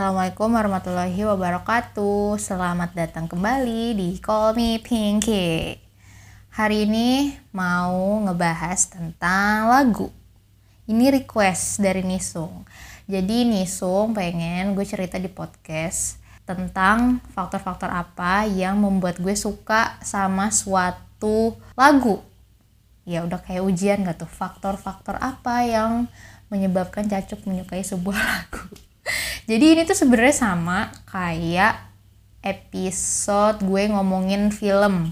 Assalamualaikum warahmatullahi wabarakatuh. Selamat datang kembali di Call Me Pinky. Hari ini mau ngebahas tentang lagu. Ini request dari Nisung. Jadi Nisung pengen gue cerita di podcast Tentang faktor-faktor apa yang membuat gue suka sama suatu lagu. Ya udah kayak ujian gak tuh? Faktor-faktor apa yang menyebabkan Cacuk menyukai sebuah lagu jadi ini tuh sebenarnya sama kayak episode gue ngomongin film.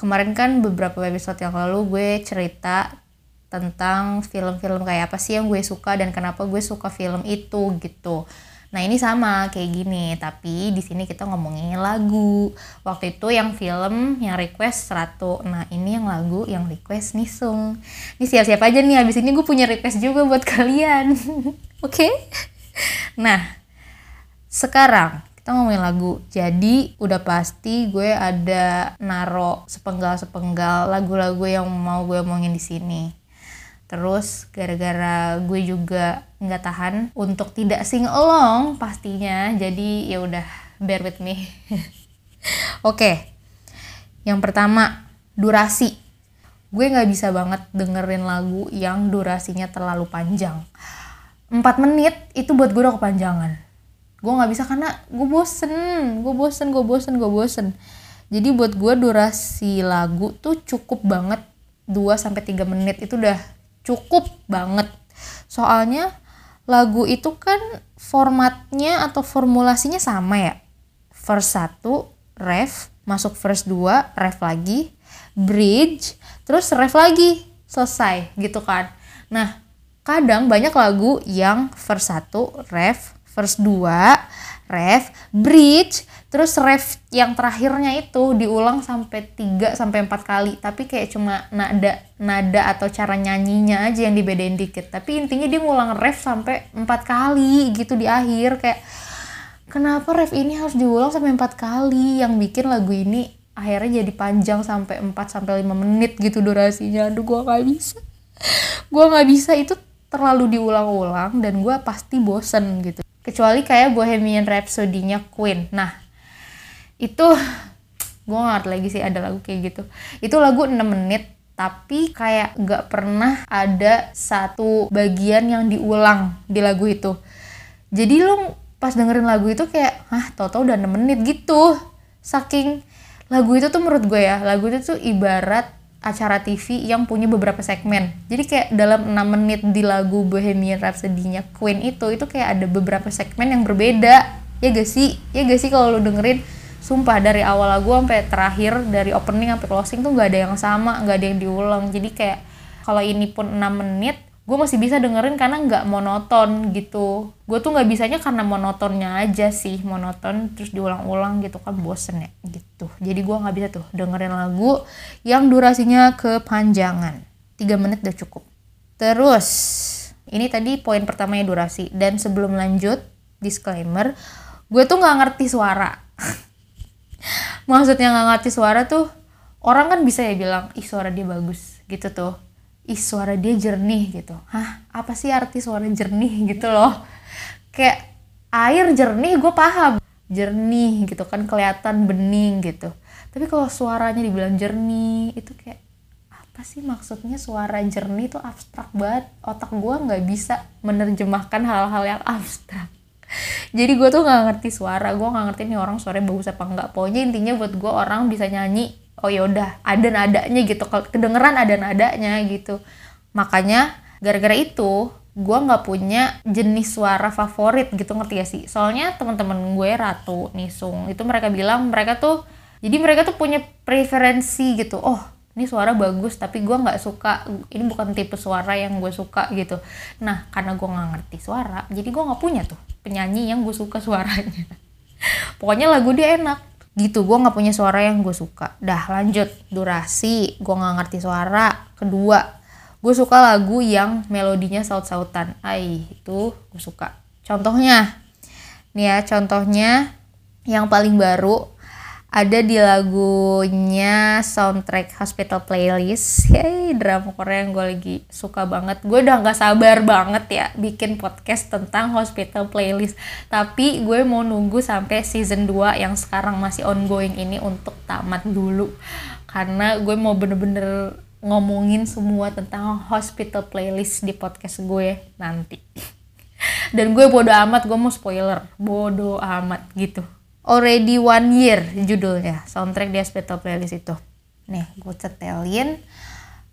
Kemarin kan beberapa episode yang lalu gue cerita tentang film-film kayak apa sih yang gue suka dan kenapa gue suka film itu gitu. Nah ini sama kayak gini, tapi di sini kita ngomongin lagu. Waktu itu yang film yang request 100. Nah ini yang lagu yang request Nisung. Ini siap-siap aja nih, habis ini gue punya request juga buat kalian. Oke? okay? Nah, sekarang kita ngomongin lagu. Jadi udah pasti gue ada naro sepenggal-sepenggal lagu-lagu yang mau gue omongin di sini. Terus gara-gara gue juga nggak tahan untuk tidak sing along pastinya. Jadi ya udah bear with me. Oke. Yang pertama, durasi. Gue nggak bisa banget dengerin lagu yang durasinya terlalu panjang. 4 menit itu buat gue udah kepanjangan gue nggak bisa karena gue bosen gue bosen gue bosen gue bosen. Jadi buat gue durasi lagu tuh cukup banget. 2 sampai tiga menit itu udah cukup banget. Soalnya lagu itu kan formatnya atau formulasinya sama ya. Verse 1 ref masuk verse 2 ref lagi bridge terus ref lagi selesai gitu kan. Nah kadang banyak lagu yang verse 1 ref verse 2, ref, bridge, terus ref yang terakhirnya itu diulang sampai 3 sampai 4 kali, tapi kayak cuma nada nada atau cara nyanyinya aja yang dibedain dikit. Tapi intinya dia ngulang ref sampai 4 kali gitu di akhir kayak kenapa ref ini harus diulang sampai 4 kali yang bikin lagu ini akhirnya jadi panjang sampai 4 sampai 5 menit gitu durasinya. Aduh gua gak bisa. gua nggak bisa itu terlalu diulang-ulang dan gue pasti bosen gitu kecuali kayak Bohemian Rhapsody-nya Queen. Nah itu gue ngerti lagi sih ada lagu kayak gitu. Itu lagu 6 menit tapi kayak gak pernah ada satu bagian yang diulang di lagu itu. Jadi lo pas dengerin lagu itu kayak ah tau-tau udah 6 menit gitu. Saking lagu itu tuh menurut gue ya lagu itu tuh ibarat acara TV yang punya beberapa segmen. Jadi kayak dalam 6 menit di lagu Bohemian Rhapsody-nya Queen itu itu kayak ada beberapa segmen yang berbeda. Ya gak sih? Ya gak sih kalau lu dengerin sumpah dari awal lagu sampai terakhir dari opening sampai closing tuh gak ada yang sama, gak ada yang diulang. Jadi kayak kalau ini pun 6 menit gue masih bisa dengerin karena nggak monoton gitu. Gue tuh nggak bisanya karena monotonnya aja sih monoton terus diulang-ulang gitu kan bosen ya gitu. Jadi gue nggak bisa tuh dengerin lagu yang durasinya kepanjangan. 3 menit udah cukup. Terus ini tadi poin pertamanya durasi. Dan sebelum lanjut disclaimer gue tuh nggak ngerti suara. Maksudnya nggak ngerti suara tuh orang kan bisa ya bilang ih suara dia bagus gitu tuh ih suara dia jernih gitu. Hah apa sih arti suara jernih gitu loh? Kayak air jernih gue paham. Jernih gitu kan kelihatan bening gitu. Tapi kalau suaranya dibilang jernih itu kayak apa sih maksudnya suara jernih itu abstrak banget? Otak gue nggak bisa menerjemahkan hal-hal yang abstrak. Jadi gue tuh nggak ngerti suara gue nggak ngerti nih orang suaranya bagus apa enggak pokoknya intinya buat gue orang bisa nyanyi oh ya udah ada nadanya gitu. Kedengeran ada nadanya gitu. Makanya gara-gara itu gue nggak punya jenis suara favorit gitu ngerti ya sih? Soalnya teman-teman gue ratu nisung itu mereka bilang mereka tuh jadi mereka tuh punya preferensi gitu. Oh ini suara bagus tapi gue nggak suka. Ini bukan tipe suara yang gue suka gitu. Nah karena gue nggak ngerti suara jadi gue nggak punya tuh penyanyi yang gue suka suaranya. Pokoknya lagu dia enak gitu gue nggak punya suara yang gue suka. Dah lanjut. Durasi gue nggak ngerti suara. Kedua gue suka lagu yang melodinya saut-sautan. Ay itu gue suka. Contohnya nih ya contohnya yang paling baru ada di lagunya soundtrack Hospital Playlist. Hey, drama Korea yang gue lagi suka banget. Gue udah gak sabar banget ya bikin podcast tentang Hospital Playlist. Tapi gue mau nunggu sampai season 2 yang sekarang masih ongoing ini untuk tamat dulu. Karena gue mau bener-bener ngomongin semua tentang Hospital Playlist di podcast gue nanti. Dan gue bodo amat, gue mau spoiler. Bodo amat gitu. Already One Year judulnya. Soundtrack di Hospital Playlist itu. Nih gue cetelin.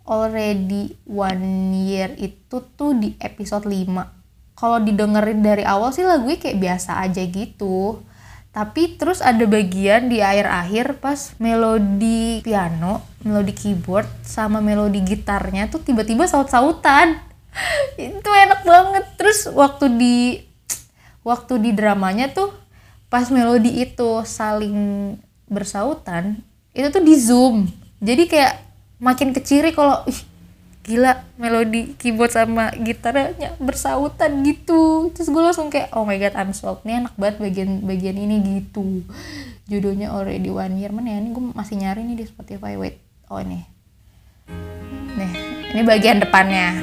Already One Year itu tuh di episode 5 kalau didengerin dari awal sih lagunya kayak biasa aja gitu. Tapi terus ada bagian di akhir-akhir pas melodi piano, melodi keyboard sama melodi gitarnya tuh tiba-tiba saut-sautan. itu enak banget. Terus waktu di waktu di dramanya tuh pas melodi itu saling bersautan itu tuh di zoom. Jadi kayak makin keciri kalau gila melodi keyboard sama gitarnya bersautan gitu. Terus gue langsung kayak oh my god I'm shocked. Nih enak banget bagian bagian ini gitu. Judulnya already one year. Mana ya? Ini gue masih nyari nih di Spotify. Wait. Oh ini. Nih ini bagian depannya.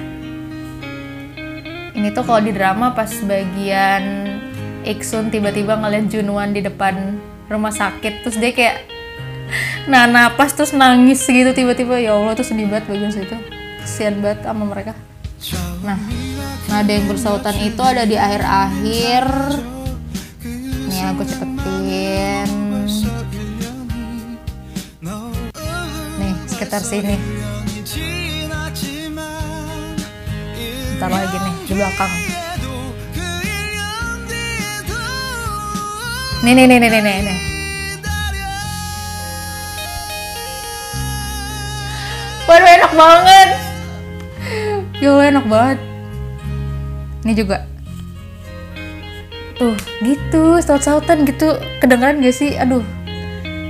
Ini tuh kalau di drama pas bagian Iksun tiba-tiba ngeliat Junwan di depan rumah sakit. Terus dia kayak nah napas terus nangis gitu tiba-tiba. Ya Allah tuh sedih banget bagian situ kesian banget sama mereka. Nah nah ada yang bersautan itu ada di akhir-akhir. Nih aku cepetin. Nih sekitar sini. Ntar lagi nih di belakang Nih nih nih nih nih nih. Waduh enak banget. Yo enak banget. Ini juga. Tuh gitu, saut-sautan gitu. Kedengeran gak sih? Aduh.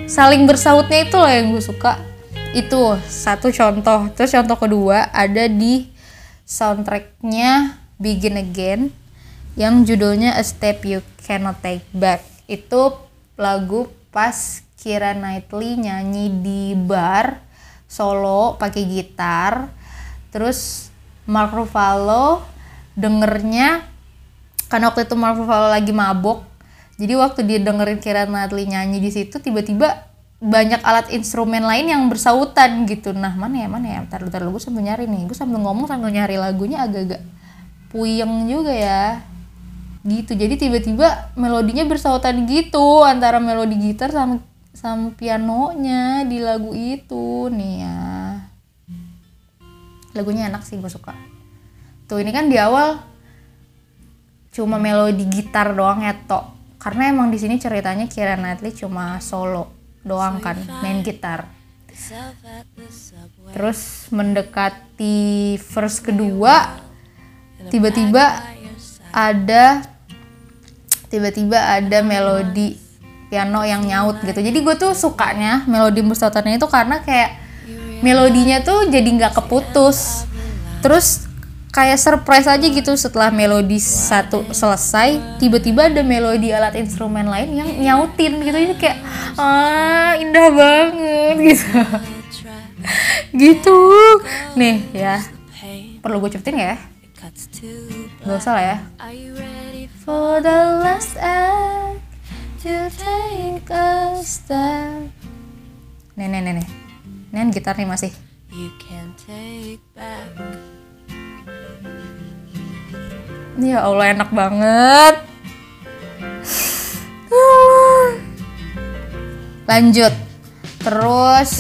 Saling bersautnya itu lah yang gue suka. Itu satu contoh. Terus contoh kedua ada di soundtracknya Begin Again yang judulnya A Step You Cannot Take Back itu lagu pas Kira Knightley nyanyi di bar solo pakai gitar. Terus Mark Ruffalo dengernya karena waktu itu Mark Ruffalo lagi mabok jadi waktu dia dengerin Kira Knightley nyanyi di situ tiba-tiba banyak alat instrumen lain yang bersautan gitu. Nah mana ya mana ya? Ntar ntar gue sambil nyari nih. Gue sambil ngomong sambil nyari lagunya agak-agak puyeng juga ya gitu. Jadi tiba-tiba melodinya bersautan gitu antara melodi gitar sama sama pianonya di lagu itu. Nih ya. Lagunya enak sih gue suka. Tuh ini kan di awal cuma melodi gitar doang ya tok. Karena emang di sini ceritanya Kira Knightley cuma solo doang kan main gitar. terus mendekati verse kedua tiba-tiba ada tiba-tiba ada melodi piano yang nyaut gitu. Jadi gue tuh sukanya melodi mustatannya itu karena kayak melodinya tuh jadi nggak keputus. Terus kayak surprise aja gitu setelah melodi satu selesai tiba-tiba ada melodi alat instrumen lain yang nyautin gitu. Jadi kayak ah indah banget gitu. Gitu. Nih ya. Perlu gue cepetin ya gak usah lah ya for the last act to take a step. Nih, nih, nih, nih. Nih gitar nih masih. You can take back. Ya Allah enak banget. Lanjut. Terus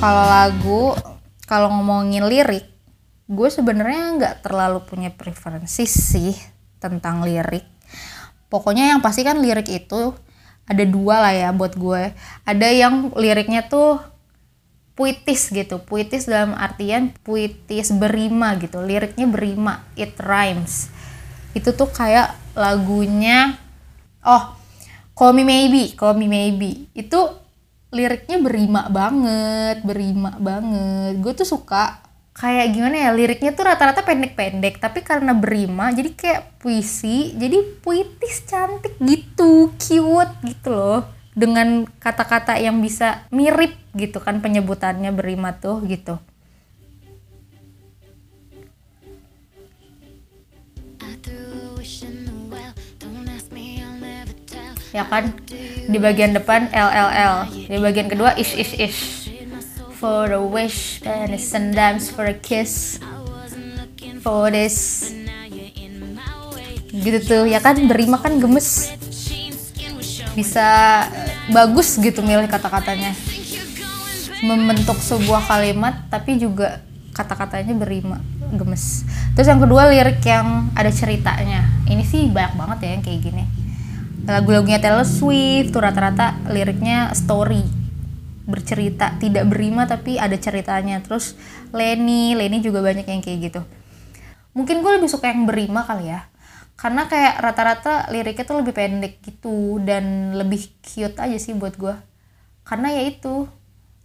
kalau lagu, kalau ngomongin lirik, gue sebenarnya nggak terlalu punya preferensi sih tentang lirik. Pokoknya yang pasti kan lirik itu ada dua lah ya buat gue. Ada yang liriknya tuh puitis gitu puitis dalam artian puitis berima gitu liriknya berima it rhymes. Itu tuh kayak lagunya oh Call Me Maybe Call Me Maybe. Itu liriknya berima banget berima banget. Gue tuh suka kayak gimana ya liriknya tuh rata-rata pendek-pendek tapi karena berima jadi kayak puisi jadi puitis cantik gitu cute gitu loh. Dengan kata-kata yang bisa mirip gitu kan penyebutannya berima tuh gitu. Ya kan? Di bagian depan LLL di bagian kedua ish ish ish for a wish and dance for a kiss for this. Gitu tuh ya kan? Berima kan gemes. Bisa bagus gitu milih kata-katanya. Membentuk sebuah kalimat tapi juga kata-katanya berima gemes. Terus yang kedua lirik yang ada ceritanya. Ini sih banyak banget ya yang kayak gini. Lagu-lagunya Taylor Swift tuh rata-rata liriknya story bercerita tidak berima tapi ada ceritanya. Terus Lenny Lenny juga banyak yang kayak gitu. Mungkin gue lebih suka yang berima kali ya. Karena kayak rata-rata liriknya tuh lebih pendek gitu dan lebih cute aja sih buat gue karena ya itu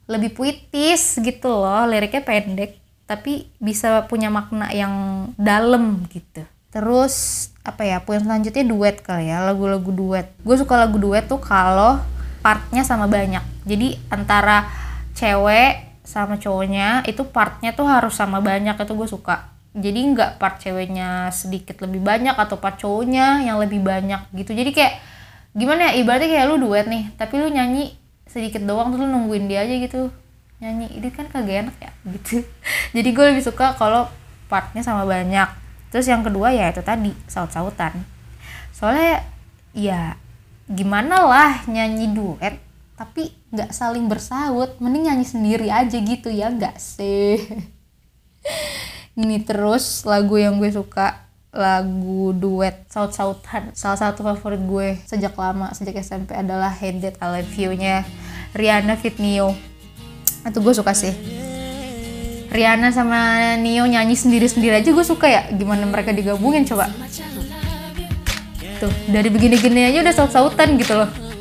lebih puitis gitu loh liriknya pendek tapi bisa punya makna yang dalam gitu. Terus apa ya poin selanjutnya duet kali ya lagu-lagu duet. Gue suka lagu duet tuh kalau partnya sama banyak jadi antara cewek sama cowoknya itu partnya tuh harus sama banyak itu gue suka. Jadi nggak part ceweknya sedikit lebih banyak atau part cowoknya yang lebih banyak gitu. Jadi kayak gimana ya ibaratnya kayak lu duet nih tapi lu nyanyi sedikit doang terus lu nungguin dia aja gitu. Nyanyi ini kan kagak enak ya gitu. Jadi gue lebih suka kalau partnya sama banyak. Terus yang kedua ya itu tadi saut-sautan. Soalnya ya gimana lah nyanyi duet tapi nggak saling bersaut mending nyanyi sendiri aja gitu ya nggak sih? Ini terus lagu yang gue suka lagu duet saut-sautan. Salah satu favorit gue sejak lama sejak SMP adalah Hate That I Love You nya Rihanna Fit Neo itu gue suka sih. Rihanna sama Nio nyanyi sendiri-sendiri aja gue suka ya. Gimana mereka digabungin coba? Tuh dari begini-gini aja udah saut-sautan gitu loh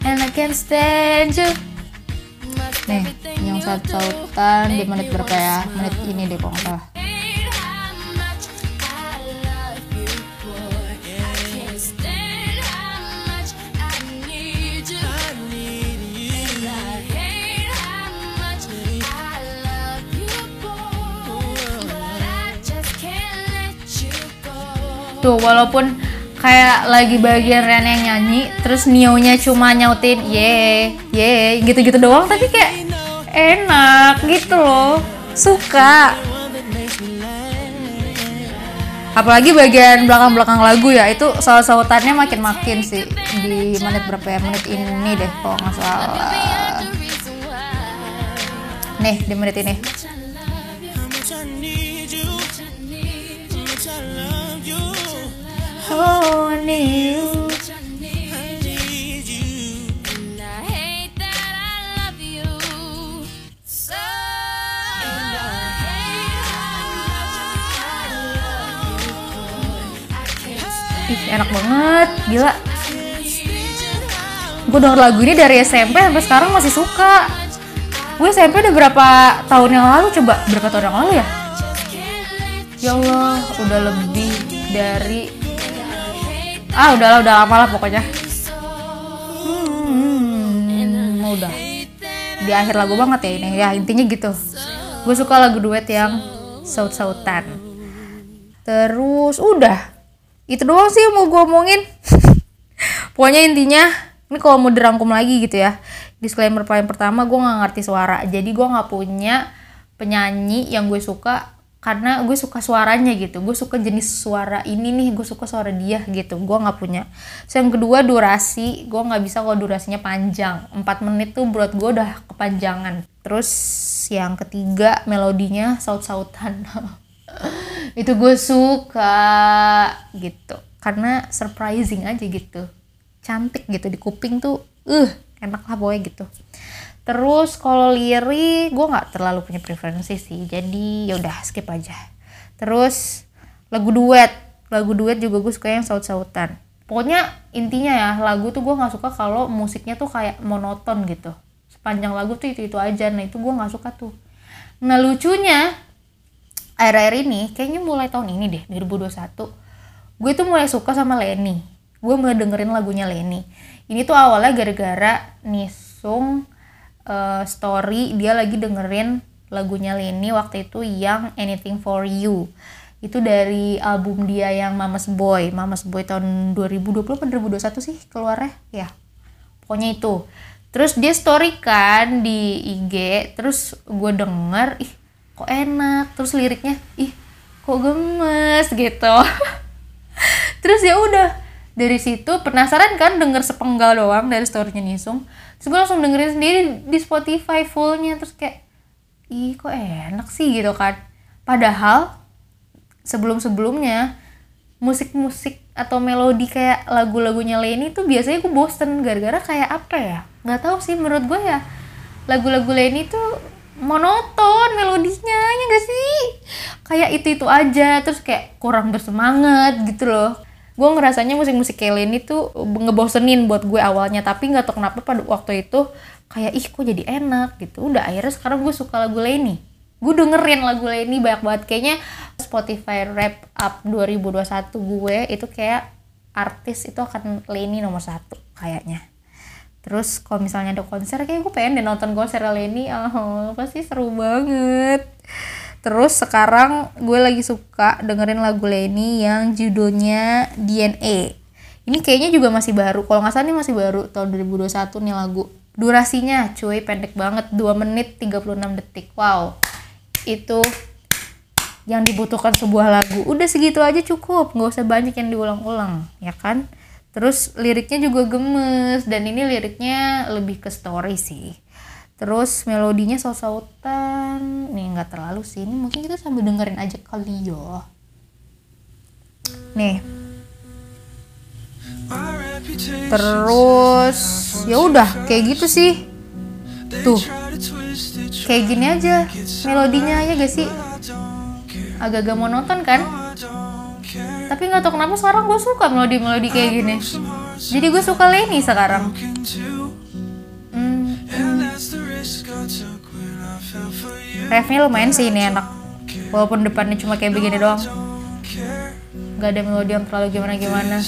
and I can't stand you. Nih yang saut-sautan di menit berapa ya? Menit ini deh kok salah. Tuh walaupun kayak lagi bagian Ren yang nyanyi terus Nio-nya cuma nyautin ye ye gitu-gitu doang tapi kayak enak gitu loh suka. Apalagi bagian belakang-belakang lagu ya itu salah sautannya makin-makin sih di menit berapa ya menit ini deh kalau nggak salah. Nih di menit ini Oh, enak banget, gila. Gue denger lagu ini dari SMP sampai sekarang masih suka. Gue SMP udah berapa tahun yang lalu coba? Berapa tahun yang lalu ya? Ya Allah, udah lebih dari ah udahlah udah lama lah pokoknya. Hmm, udah. Di akhir lagu banget ya ini. Ya intinya gitu. Gue suka lagu duet yang saut-sautan. Terus udah. Itu doang sih yang mau gue omongin. Pokoknya intinya ini kalau mau dirangkum lagi gitu ya. Disclaimer paling pertama gue nggak ngerti suara. Jadi gue nggak punya penyanyi yang gue suka karena gue suka suaranya gitu. Gue suka jenis suara ini nih gue suka suara dia gitu. Gue nggak punya. So, yang kedua durasi. Gue nggak bisa kalau durasinya panjang. 4 menit tuh buat gue udah kepanjangan. Terus yang ketiga melodinya saut-sautan. Itu gue suka gitu. Karena surprising aja gitu. Cantik gitu. Di kuping tuh uh enak lah boy gitu Terus kalau lirik gue nggak terlalu punya preferensi sih, jadi ya udah skip aja. Terus lagu duet, lagu duet juga gue suka yang saut-sautan. Pokoknya intinya ya lagu tuh gue nggak suka kalau musiknya tuh kayak monoton gitu. Sepanjang lagu tuh itu itu aja, nah itu gue nggak suka tuh. Nah lucunya akhir-akhir ini, kayaknya mulai tahun ini deh 2021, gue tuh mulai suka sama Lenny gue mulai dengerin lagunya Lenny ini tuh awalnya gara-gara Nisung uh, story dia lagi dengerin lagunya Lenny waktu itu yang Anything for You. Itu dari album dia yang Mama's Boy. Mama's Boy tahun 2020 atau 2021 sih keluarnya? Ya pokoknya itu. Terus dia story kan di IG terus gue denger ih kok enak. Terus liriknya ih kok gemes gitu. Terus ya udah dari situ penasaran kan denger sepenggal doang dari storynya Nisung. Terus gue langsung dengerin sendiri di Spotify fullnya terus kayak ih kok enak sih gitu kan. Padahal sebelum-sebelumnya musik-musik atau melodi kayak lagu-lagunya Leni tuh biasanya gue bosen gara-gara kayak apa ya? Nggak tahu sih menurut gue ya lagu-lagu Leni tuh monoton melodinya ya gak sih? Kayak itu itu aja terus kayak kurang bersemangat gitu loh gue ngerasanya musik-musik kayak Leni tuh ngebosenin buat gue awalnya. Tapi nggak tahu kenapa pada waktu itu kayak ih kok jadi enak? gitu. Udah akhirnya sekarang gue suka lagu Leni gue dengerin lagu Leni banyak banget. Kayaknya Spotify Rap Up 2021 gue itu kayak artis itu akan Leni nomor satu kayaknya. Terus kalau misalnya ada konser kayak gue pengen deh nonton konser Leni oh pasti seru banget terus sekarang gue lagi suka dengerin lagu Leni yang judulnya DNA ini kayaknya juga masih baru kalau nggak salah ini masih baru tahun 2021 nih lagu Durasinya cuy pendek banget 2 menit 36 detik. Wow. Itu yang dibutuhkan sebuah lagu. Udah segitu aja cukup, nggak usah banyak yang diulang-ulang, ya kan? Terus liriknya juga gemes dan ini liriknya lebih ke story sih. Terus melodinya saut-sautan, nih nggak terlalu sih. Ini mungkin kita sambil dengerin aja kali ya. Nih, terus ya udah kayak gitu sih. Tuh. Kayak gini aja melodinya ya gak sih? Agak-agak monoton kan? Tapi nggak tau kenapa sekarang gue suka melodi-melodi kayak gini. Jadi gue suka Lenny sekarang refnya lumayan sih ini enak. Walaupun depannya cuma kayak begini doang. Nggak ada melodi yang terlalu gimana gimana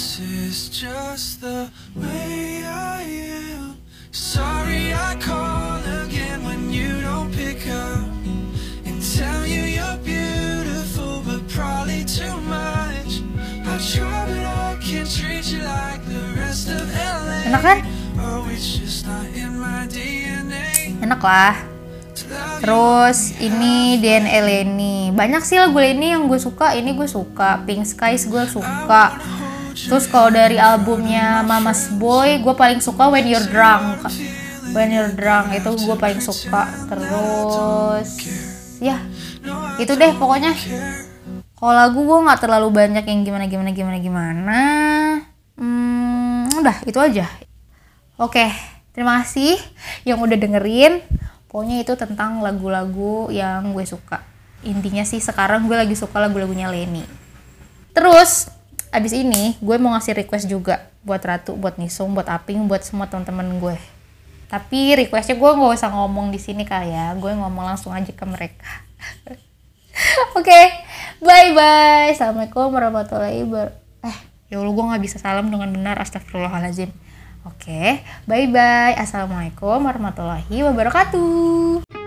Enak kan? Oh, Enak lah Terus ini DNA Leni. Banyak sih lagu Leni yang gue suka. Ini gue suka. Pink Skies gue suka. Terus kalau dari albumnya Mama's Boy, gue paling suka When You're Drunk. When You're Drunk itu gue paling suka. Terus ya itu deh pokoknya. Kalau lagu gue nggak terlalu banyak yang gimana gimana gimana gimana. Hmm, udah itu aja. Oke, terima kasih yang udah dengerin pokoknya itu tentang lagu-lagu yang gue suka intinya sih sekarang gue lagi suka lagu-lagunya Leni terus abis ini gue mau ngasih request juga buat Ratu, buat Nisung, buat Aping, buat semua teman-teman gue. Tapi requestnya gue nggak usah ngomong di sini kali ya, gue ngomong langsung aja ke mereka. Oke, okay, bye bye. Assalamualaikum warahmatullahi wabarakatuh. Eh, ya Allah gue nggak bisa salam dengan benar. Astagfirullahaladzim. Oke, okay, bye bye. Assalamualaikum warahmatullahi wabarakatuh.